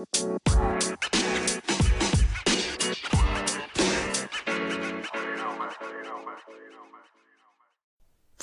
Música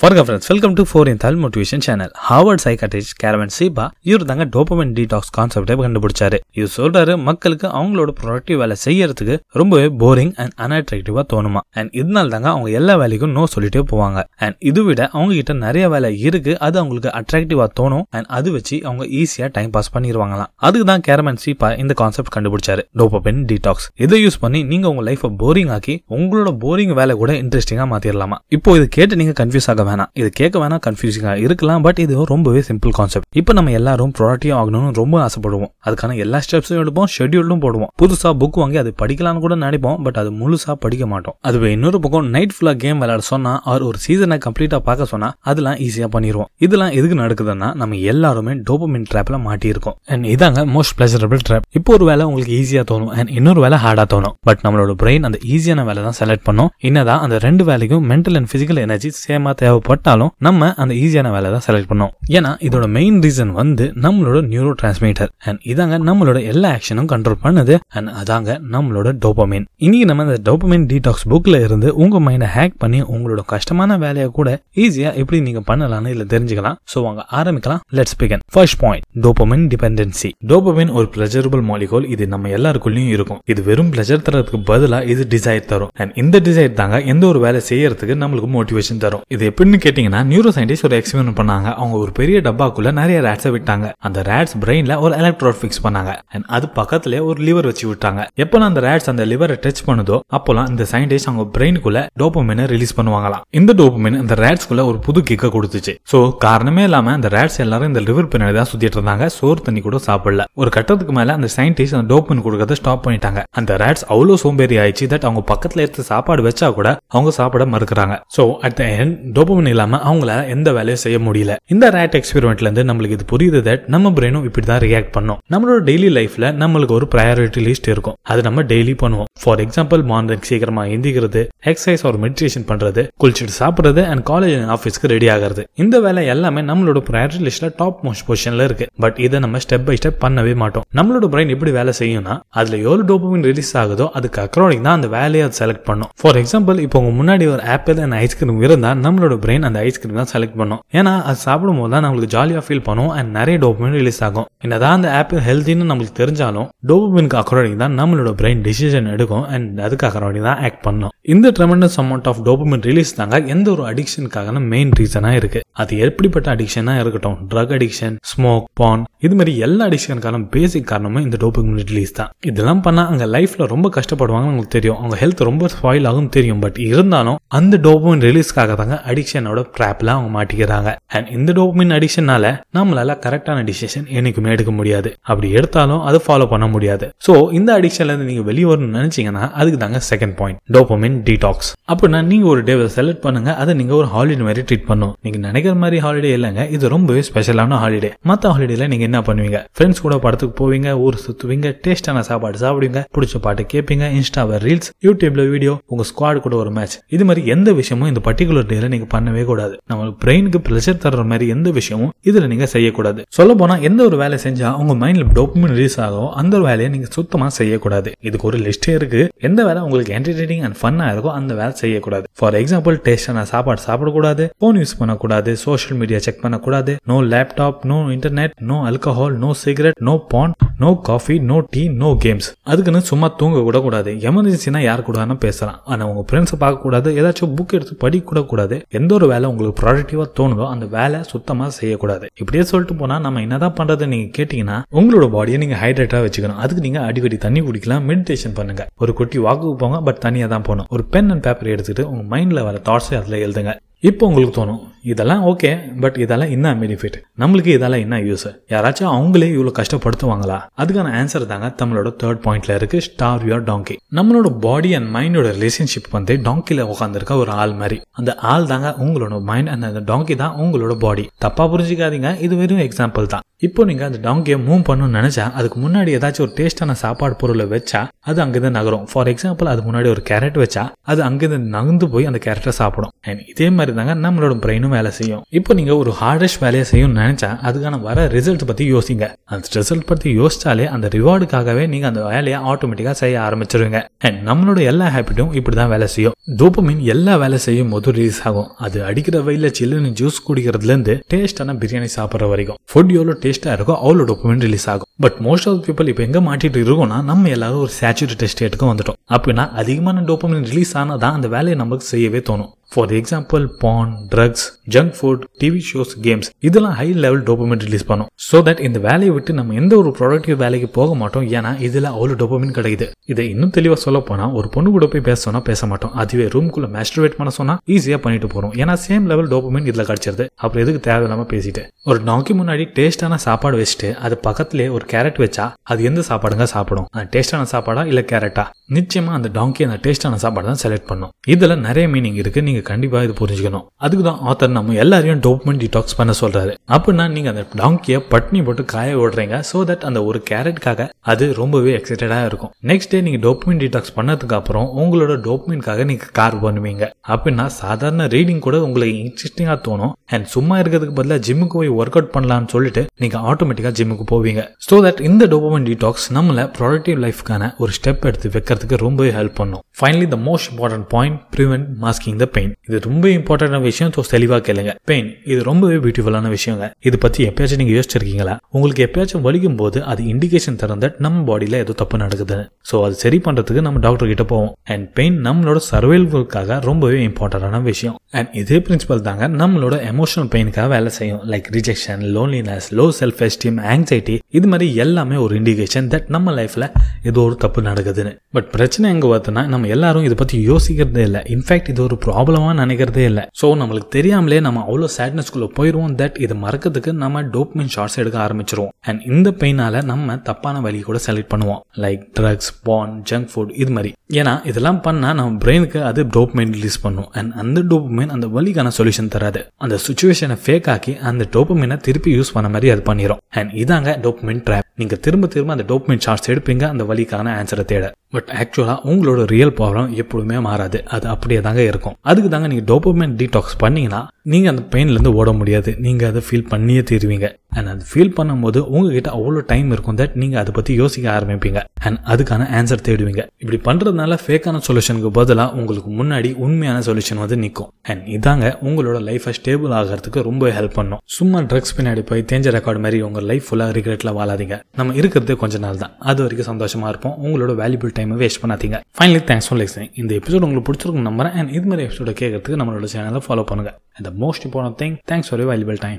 வணக்கம் friends welcome to four in Tamil motivation channel Harvard psychiatrist caravan சீபா இவர் தாங்க டோபமின் டீடாக்ஸ் கான்செப்டை கண்டுபிடிச்சாரு. இவர் சொல்றாரு மக்களுக்கு அவங்களோட ப்ரொடக்டிவ் வேலை செய்யறதுக்கு ரொம்பவே போரிங் அண்ட் அன்அட்ராக்டிவா தோணுமா. அண்ட் இதனால தாங்க அவங்க எல்லா வேலைக்கும் நோ சொல்லிட்டே போவாங்க. அண்ட் இது விட அவங்க கிட்ட நிறைய வேலை இருக்கு அது அவங்களுக்கு அட்ராக்டிவா தோணும். அண்ட் அது வச்சு அவங்க ஈஸியா டைம் பாஸ் பண்ணிடுவாங்களாம் அதுக்கு தான் கேரமன் சீபா இந்த கான்செப்ட் கண்டுபிடிச்சாரு. டோபமின் டீடாக்ஸ் இதை யூஸ் பண்ணி நீங்க உங்க லைஃபை போரிங் ஆக்கி உங்களோட போரிங் வேலை கூட இன்ட்ரெஸ்டிங்கா மாத்திரலாமா. இப்போ இது கேட்டு நீங்க கன்ஃபியூஸ் ஆக வேணாம். இது கேட்க வேணாம் கன்ஃபியூசிங்கா இருக்கலாம் பட் இது ரொம்பவே சிம்பிள் கான்செப்ட் இப்போ நம்ம எல்லாரும் ப்ரொடக்டிவ் ஆகணும்னு ரொம்ப ஆசைப்படுவோம். அதுக்கான எல்லா ஸ்டெப்ஸும் எடுப்போம் ஷெட்யூலும் போடுவோம். புதுசா புக் வாங்கி அது படிக்கலாம்னு கூட நினைப்போம் பட் அது முழுசா படிக்க மாட்டோம். அதுவே இன்னொரு பக்கம் நைட் ஃபுல்லா கேம் விளையாட சொன்னா அவர் ஒரு சீசனை கம்ப்ளீட்டா பார்க்க சொன்னா அதெல்லாம் ஈஸியா பண்ணிடுவோம் இதெல்லாம் எதுக்கு நடக்குதுன்னா நம்ம எல்லாருமே டோபமின் ட்ராப்ல மாட்டியிருக்கோம். அண்ட் இதாங்க மோஸ்ட் பிளசரபிள் ட்ராப் இப்போ ஒரு வேலை உங்களுக்கு ஈஸியா தோணும் அண்ட் இன்னொரு வேலை ஹார்டா தோணும். பட் நம்மளோட பிரெயின் அந்த ஈஸியான வேலை தான் செலக்ட் பண்ணும். என்னதான் அந்த ரெண்டு வேலைக்கும் மென்டல் அண்ட் பிசிக்கல் எனர்ஜி சேமா தேவை தேவைப்பட்டாலும் நம்ம அந்த ஈஸியான வேலை தான் செலக்ட் பண்ணோம். ஏன்னா இதோட மெயின் ரீசன் வந்து நம்மளோட நியூரோ டிரான்ஸ்மீட்டர் அண்ட் இதாங்க நம்மளோட எல்லா ஆக்ஷனும் கண்ட்ரோல் பண்ணுது. அண்ட் அதாங்க நம்மளோட டோபமின் இன்னைக்கு நம்ம இந்த டோபமின் டீடாக்ஸ் புக்ல இருந்து உங்க மைண்டை ஹேக் பண்ணி உங்களோட கஷ்டமான வேலையை கூட ஈஸியா எப்படி நீங்க பண்ணலாம்னு இதுல தெரிஞ்சுக்கலாம். ஸோ வாங்க ஆரம்பிக்கலாம். Let's begin first point dopamine dependency dopamine ஒரு பிளஜரபிள் மாலிகோல் இது நம்ம எல்லாருக்குள்ளயும் இருக்கும். இது வெறும் பிளஜர் தரதுக்கு பதிலாக இது டிசைர் தரும். அண்ட் இந்த டிசைர் தாங்க எந்த ஒரு வேலை செய்யறதுக்கு நம்மளுக்கு மோட்டிவேஷன் தரும். இது எப்படி எப்படின்னு கேட்டீங்கன்னா நியூரோ சயின்டிஸ்ட் ஒரு எக்ஸ்பெரிமெண்ட் பண்ணாங்க. அவங்க ஒரு பெரிய டப்பாக்குள்ள நிறைய ரேட்ஸை விட்டாங்க. அந்த ரேட்ஸ் பிரெயின்ல ஒரு எலக்ட்ரோட் ஃபிக்ஸ் பண்ணாங்க. அண்ட் அது பக்கத்துல ஒரு லிவர் வச்சு விட்டாங்க. எப்போலாம் அந்த ரேட்ஸ் அந்த லிவரை டச் பண்ணுதோ அப்போலாம் இந்த சயின்டிஸ்ட் அவங்க பிரெயினுக்குள்ள டோப்பமினை ரிலீஸ் பண்ணுவாங்களாம். இந்த டோப்பமின் அந்த ரேட்ஸ்க்குள்ள ஒரு புது கிக்க கொடுத்துச்சு. சோ காரணமே இல்லாம அந்த ரேட்ஸ் எல்லாரும் இந்த லிவர் பின்னாடி தான் சுத்திட்டு இருந்தாங்க. சோறு தண்ணி கூட சாப்பிடல. ஒரு கட்டத்துக்கு மேல அந்த சயின்டிஸ்ட் அந்த டோப்பமின் கொடுக்கறத ஸ்டாப் பண்ணிட்டாங்க. அந்த ரேட்ஸ் அவ்வளவு சோம்பேறி ஆயிடுச்சு தட் அவங்க பக்கத்துல எடுத்து சாப்பாடு வச்சா கூட அவங்க சாப்பிட மறுக்கிறாங்க. So at the end dopamine இல்லாம அவங்களால எந்த வேலையும் செய்ய முடியல. இந்த ரேட் எக்ஸ்பெரிமெண்ட்லேருந்து நம்மளுக்கு இது புரியுது தட் நம்ம பிரெயினும் இப்படிதான் ரியாக்ட் பண்ணும். நம்மளோட டெய்லி லைஃப்ல நம்மளுக்கு ஒரு ப்ரையாரிட்டி லிஸ்ட் இருக்கும். அது நம்ம டெய்லி பண்ணுவோம். ஃபார் எக்ஸாம்பிள் மார்னிங் சீக்கிரமா எந்திக்கிறது எக்ஸசைஸ் ஒரு மெடிடேஷன் பண்றது குளிச்சுட்டு சாப்பிடுறது அண்ட் காலேஜ் அண்ட் ஆஃபீஸ்க்கு ரெடி ஆகிறது. இந்த வேலை எல்லாமே நம்மளோட ப்ரையாரிட்டி லிஸ்ட்ல டாப் மோஸ்ட் பொசிஷன்ல இருக்கு. பட் இதை நம்ம ஸ்டெப் பை ஸ்டெப் பண்ணவே மாட்டோம். நம்மளோட பிரெயின் எப்படி வேலை செய்யும்னா அதுல எவ்வளவு டோபமின் ரிலீஸ் ஆகுதோ அதுக்கு அக்ராடிங் தான் அந்த வேலையை அது செலக்ட் பண்ணும். ஃபார் எக்ஸாம்பிள் இப்போ உங்க முன்னாடி ஒரு ஆப்பிள் அண்ட் ஐஸ்கிரீம் இருந்தா நம்மளோட பிரெயின் அந்த ஐஸ்கிரீம் தான் செலக்ட் பண்ணும். ஏன்னா அது சாப்பிடும் போது தான் நம்மளுக்கு ஜாலியாக ஃபீல் பண்ணும். அண்ட் நிறைய டோப்மெண்ட் ரிலீஸ் ஆகும். என்னதான் அந்த ஆப்பிள் ஹெல்த்தின்னு நம்மளுக்கு தெரிஞ்சாலும் டோபமினுக்கு அக்ராடிங் தான் நம்மளோட பிரெயின் டிசிஷன் எடுக்கும் அண்ட் அதுக்கு அக்ராடிங் தான் ஆக்ட் பண்ணும். இந்த tremendous amount of dopamine release தாங்க எந்த ஒரு அடிக்ஷனுக்கான மெயின் ரீசனா இருக்கு. அது எப்படிப்பட்ட அடிக்ஷனா இருக்கட்டும் ட்ரக் அடிக்ஷன் ஸ்மோக் பான் இது மாதிரி எல்லா அடிக்ஷனுக்கான பேசிக் காரணமும் இந்த டோபமின் ரிலீஸ் தான். இதெல்லாம் பண்ணா அங்க லைஃப்ல ரொம்ப கஷ்டப்படுவாங்கன்னு உங்களுக்கு தெரியும். அவங்க ஹெல்த் ரொம்ப ஸ்பாயில் ஆகும் தெரியும். பட் இருந்தாலும் அந்த டோபமின் ரிலீஸ்க்காக தாங்க அடிக்ஷனோட ட்ராப்ல அவங்க மாட்டிக்கிறாங்க. அண்ட் இந்த டோபமின் அடிக்ஷனால நம்மளால கரெக்டான டிசிஷன் என்னைக்குமே எடுக்க முடியாது. அப்படி எடுத்தாலும் அதை ஃபாலோ பண்ண முடியாது. ஸோ இந்த அடிக்ஷன்ல இருந்து நீங்க வெளியே வரணும்னு நினைச்சீங்கன்னா அதுக்கு தாங்க செகண்ட் பாயிண்ட் டோபமின் டீடாக்ஸ் அப்படின்னா நீங்க ஒரு டேவை செலக்ட் பண்ணுங்க. அதை நீங்க ஒரு ஹாலிடே மாதிரி ட்ரீட் பண்ணும். நீங்க நினைக்கிற மாதிரி ஹாலிடே இல்லைங்க. இது ரொம்பவே ஸ்பெஷலான ஹாலிடே மத்த ஹாலிடேல நீங்க என்ன பண்ணுவீங்க? ஃப்ரெண்ட்ஸ் கூட படத்துக்கு போவீங்க ஊர் சுத்துவீங்க டேஸ்டான சாப்பாடு சாப்பிடுவீங்க பிடிச்ச பாட்டு கேட்பீங்க இன்ஸ்டாவில் ரீல்ஸ் யூடியூப்ல வீடியோ உங்க ஸ்குவாட் கூட ஒரு மேட்ச் இது மாதிரி எந்த விஷயமும் இந்த பர்டிகுலர் டேல நீங்க பண்ணவே கூடாது. நம்ம பிரெயினுக்கு ப்ரெஷர் தர்ற மாதிரி எந்த விஷயமும் இதுல நீங்க செய்யக்கூடாது. சொல்ல போனா எந்த ஒரு வேலை செஞ்சா உங்க மைண்ட்ல டோப்மின் ரிலீஸ் ஆகும் அந்த வேலையை நீங்க சுத்தமா செய்யக்கூடாது. இதுக்கு ஒரு லிஸ்டே இருக்கு. எந்த வேலை உங்களுக்கு என்டர்டைனிங் அண்ட் ஃபன்னா இருக்கோ அந்த வேலை செய்யக்கூடாது. ஃபார் எக்ஸாம்பிள் டேஸ்டான சாப்பாடு சாப்பிடக்கூடாது. போன் யூஸ் பண்ணக்கூடாது. சோஷியல் மீடியா செக் பண்ணக்கூடாது. No laptop no internet no alcohol no cigarette no paan no coffee no tea no games அதுக்குன்னு சும்மா தூங்க கூட கூடாது. எமர்ஜென்சினா யார் கூட பேசலாம். ஆனா உங்க ஃப்ரெண்ட்ஸை பார்க்க கூடாது. ஏதாச்சும் புக் எடுத்து படிக்க கூட கூடாது. எந்த ஒரு வேலை உங்களுக்கு ப்ரொடக்டிவா தோணுதோ அந்த வேலை சுத்தமா செய்யக்கூடாது. இப்படியே சொல்லிட்டு போனா நம்ம என்னதான் பண்றது நீங்க கேட்டீங்கன்னா உங்களோட பாடியை நீங்க ஹைட்ரேட்டா வச்சுக்கணும். அதுக்கு நீங்க அடிக்கடி தண்ணி குடிக்கலாம் மெடிடேஷன் பண்ணுங்க. ஒரு குட்டி வாக்குக்கு போங்க பட் தனியா தான் போகணும். ஒரு பென் அண்ட் பேப்பர் எடுத்துட்டு உங்க மைண்ட்ல வர தாட்ஸை அதுல எழுதுங்க. இப்போ உங்களுக்கு தோணும் இதெல்லாம் ஓகே பட் இதெல்லாம் என்ன பெனிஃபிட் நம்மளுக்கு இதெல்லாம் என்ன யூஸ் யாராச்சும் அவங்களே இவ்வளோ கஷ்டப்படுத்துவாங்களா? அதுக்கான ஆன்சர் தாங்க நம்மளோட தேர்ட் பாயிண்ட்ல இருக்கு ஸ்டார் யுவர் டாங்கி நம்மளோட பாடி அண்ட் மைண்டோட ரிலேஷன்ஷிப் வந்து டாங்கில உட்காந்துருக்க ஒரு ஆள் மாதிரி. அந்த ஆள் தாங்க உங்களோட மைண்ட் அண்ட் அந்த டாங்கி தான் உங்களோட பாடி தப்பா புரிஞ்சுக்காதீங்க இது வெறும் எக்ஸாம்பிள் தான். இப்போ நீங்க அந்த டாங்கியை மூவ் பண்ணணும்னு நினைச்சா அதுக்கு முன்னாடி ஏதாச்சும் ஒரு டேஸ்டான சாப்பாடு பொருளை வச்சா அது அங்கிருந்து நகரும். ஃபார் எக்ஸாம்பிள் அது முன்னாடி ஒரு கேரட் வச்சா அது அங்கிருந்து நகர்ந்து போய் அந்த கேரட்டை சாப்பிடும். அண்ட் இதே மாதிரி தாங்க நம்மளோட பிரெயினும் வேலை செய்யும். இப்போ நீங்க ஒரு ஹார்டஸ்ட் வேலையை செய்யணும்னு நினைச்சா அதுக்கான வர ரிசல்ட் பத்தி யோசிங்க. அந்த ரிசல்ட் பத்தி யோசிச்சாலே அந்த ரிவார்டுக்காகவே நீங்க அந்த வேலையை ஆட்டோமேட்டிக்கா செய்ய ஆரம்பிச்சிருவீங்க. அண்ட் நம்மளோட எல்லா ஹேபிட்டும் இப்படிதான் வேலை செய்யும். டோப்பமின் எல்லா வேலை செய்யும் போது ரிலீஸ் ஆகும். அது அடிக்கிற வெயில சில்லுன்னு ஜூஸ் குடிக்கிறதுல இருந்து டேஸ்டான பிரியாணி சாப்பிட்ற வரைக்கும். ஃபுட் எவ்வளோ டேஸ்டா இருக்கோ அவ்வளோ டோப்பமின் ரிலீஸ் ஆகும். பட் மோஸ்ட் ஆஃப் பீப்பிள் இப்போ எங்க மாட்டிட்டு இருக்கோம்னா நம்ம எல்லாரும் ஒரு சேச்சுரேட்டட் ஸ்டேட்டுக்கு வந்துட்டோம். அப்படின்னா அதிகமான டோப்பமின் ரிலீஸ் ஆனாதான் அந்த வேலையை நமக்கு செய்யவே தோணும். For example paan drugs junk food TV shows games இதெல்லாம் ஹை லெவல் டோபமின் ரிலீஸ் பண்ணும். ஸோ தட் இந்த வேலையை விட்டு நம்ம எந்த ஒரு ப்ரொடக்டிவ் வேலைக்கு போக மாட்டோம். ஏன்னா இதில் அவ்வளோ டோபமின் கிடைக்குது. இதை இன்னும் தெளிவாக சொல்ல போனால் ஒரு பொண்ணு கூட போய் பேச சொன்னால் பேச மாட்டோம். அதுவே ரூம்குள்ள மேஸ்டர்வேட் பண்ண சொன்னால் ஈஸியாக பண்ணிட்டு போகிறோம் ஏன்னா சேம் லெவல் டோபமின் இதில் கிடச்சிருது. அப்புறம் எதுக்கு தேவையில்லாம பேசிட்டு? ஒரு நாக்கி முன்னாடி டேஸ்டான சாப்பாடு வச்சுட்டு அது பக்கத்துலேயே ஒரு கேரட் வச்சா அது எந்த சாப்பாடுங்க சாப்பிடும்? அந்த டேஸ்டான சாப்பாடா இல்லை கேரட்டா நிச்சயமாக அந்த டாங்கி அந்த டேஸ்டான சாப்பாடு தான் செலக்ட் பண்ணும். இதில் நிறைய மீனிங் இருக்குது நீங்கள் நீங்கள் கண்டிப்பா இது புரிஞ்சுக்கணும். அதுக்கு தான் ஆத்தர் நம்ம எல்லாரையும் டோப்மெண்ட் டிடாக்ஸ் பண்ண சொல்றாரு. அப்படின்னா நீங்க அந்த டாங்கியை பட்னி போட்டு காய விடுறீங்க. ஸோ தட் அந்த ஒரு கேரட்காக அது ரொம்பவே எக்ஸைட்டடா இருக்கும். நெக்ஸ்ட் டே நீங்க டோப்மெண்ட் டிடாக்ஸ் பண்ணதுக்கு அப்புறம் உங்களோட டோப்மெண்ட்காக நீங்க கார் பண்ணுவீங்க. அப்படின்னா சாதாரண ரீடிங் கூட உங்களுக்கு இன்ட்ரெஸ்டிங்கா தோணும். அண்ட் சும்மா இருக்கிறதுக்கு பதிலாக ஜிம்முக்கு போய் ஒர்க் அவுட் பண்ணலாம்னு சொல்லிட்டு நீங்க ஆட்டோமேட்டிக்கா ஜிம்முக்கு போவீங்க. ஸோ தட் இந்த டோப்மெண்ட் டிடாக்ஸ் நம்மள ப்ரொடக்டிவ் லைஃப்க்கான ஒரு ஸ்டெப் எடுத்து வைக்கிறதுக்கு ரொம்பவே ஹெல்ப் பண்ணும். Finally the most important point prevent masking the pain இது ரொம்ப இம்பார்ட்டன்டான விஷயம். ஸோ தெளிவாக கேளுங்க. பெயின் இது ரொம்பவே பியூட்டிஃபுல்லான விஷயங்க. இது பத்தி எப்பயாச்சும் நீங்க யோசிச்சிருக்கீங்களா? உங்களுக்கு எப்பயாச்சும் வலிக்கும் போது அது இண்டிகேஷன் தரும் தட் நம்ம பாடியில ஏதோ தப்பு நடக்குதுன்னு ஸோ அது சரி பண்றதுக்கு நம்ம டாக்டர் கிட்ட போவோம். அண்ட் பெயின் நம்மளோட சர்வைவல்காக ரொம்பவே இம்பார்ட்டண்டான விஷயம். அண்ட் இதே பிரின்சிபல் தாங்க நம்மளோட எமோஷனல் பெயினுக்காக வேலை செய்யும். Like rejection loneliness low self esteem anxiety இது மாதிரி எல்லாமே ஒரு இண்டிகேஷன் தட் நம்ம லைஃப்பில் ஏதோ ஒரு தப்பு நடக்குதுன்னு. பட் பிரச்சனை எங்கே பார்த்தோன்னா நம்ம எல்லாரும் இதை பற்றி யோசிக்கிறதே இல்லை. இன்ஃபேக்ட் இது ஒரு ப்ராப்ளமாக நினைக்கிறதே இல்லை. ஸோ நம்மளுக்கு தெரியாமலே நம்ம அவ்வளோ சேட்னஸ்குள்ள போயிடுவோம் தட் இதை மறக்கிறதுக்கு நம்ம டோப்மின் ஷார்ட்ஸ் எடுக்க ஆரம்பிச்சிருவோம். அண்ட் இந்த பெயினால நம்ம தப்பான வழி கூட செலக்ட் பண்ணுவோம். Like drugs porn junk food இது மாதிரி. ஏன்னா இதெல்லாம் பண்ணால் நம்ம பிரெயினுக்கு அது டோப்மைன் ரிலீஸ் பண்ணும். அண்ட் அந்த டோப்மைன் அந்த வலிக்கான சொல்யூஷன் தராது. அந்த சுச்சுவேஷனை ஃபேக் ஆக்கி அந்த டோப்பமினை திருப்பி யூஸ் பண்ண மாதிரி அது பண்ணிடும் அண்ட் இதாங்க டோப்பமின் ட்ராப் நீங்க திரும்ப திரும்ப அந்த டோப்பமின் ஷார்ட்ஸ் எடுப்பீங்க அந்த வலிக்கான ஆன்சரை தேட. பட் ஆக்சுவலாக உங்களோட ரியல் ப்ராப்ளம் எப்பொழுதுமே மாறாது. அது அப்படியே தாங்க இருக்கும். அதுக்கு தாங்க நீங்கள் டோப்பமின் டீடாக்ஸ் பண்ணீங்கன்னா நீங்கள் அந்த பெயின்லேருந்து ஓட முடியாது. நீங்கள் அதை ஃபீல் பண்ணியே தீருவீங்க. அண்ட் அது ஃபீல் பண்ணும்போது உங்ககிட்ட அவ்வளோ டைம் இருக்கும் தட் நீங்கள் அதை பற்றி யோசிக்க ஆரம்பிப்பீங்க. அண்ட் அதுக்கான ஆன்சர் தேடுவீங்க. இப்படி பண்ணுறதுனால ஃபேக்கான சொல்யூஷனுக்கு பதிலாக உங்களுக்கு முன்னாடி உண்மையான சொல்யூஷன் வந்து நிற்கும் அண்ட் இதாங்க உங்களோட லைஃபை ஸ்டேபிள் ஆகிறதுக்கு ரொம்ப ஹெல்ப் பண்ணும். சும்மா ட்ரக்ஸ் பின்னாடி போய் தேஞ்ச ரெக்கார்டு மாதிரி உங்கள் லைஃப் ஃபுல்லாக ரிக்ரெட்டில் வாழாதீங்க. நம்ம இருக்கிறது கொஞ்ச நாள் தான். அது வரைக்கும் சந்தோஷமாக இருப்போம். உங்களோட வேல்யூபிள் டைமை வேஸ்ட் பண்ணாதீங்க. ஃபைனலி தேங்க்ஸ் ஃபார் லிஸ்னிங் இந்த எபிசோட் உங்களுக்கு பிடிச்சிருக்கும் நம்புறேன். அண்ட் இது மாதிரி எபிசோட கேட்கறதுக்கு நம்மளோட சேனலை ஃபாலோ பண்ணுங்க. அந்த most important thing thanks for valuable time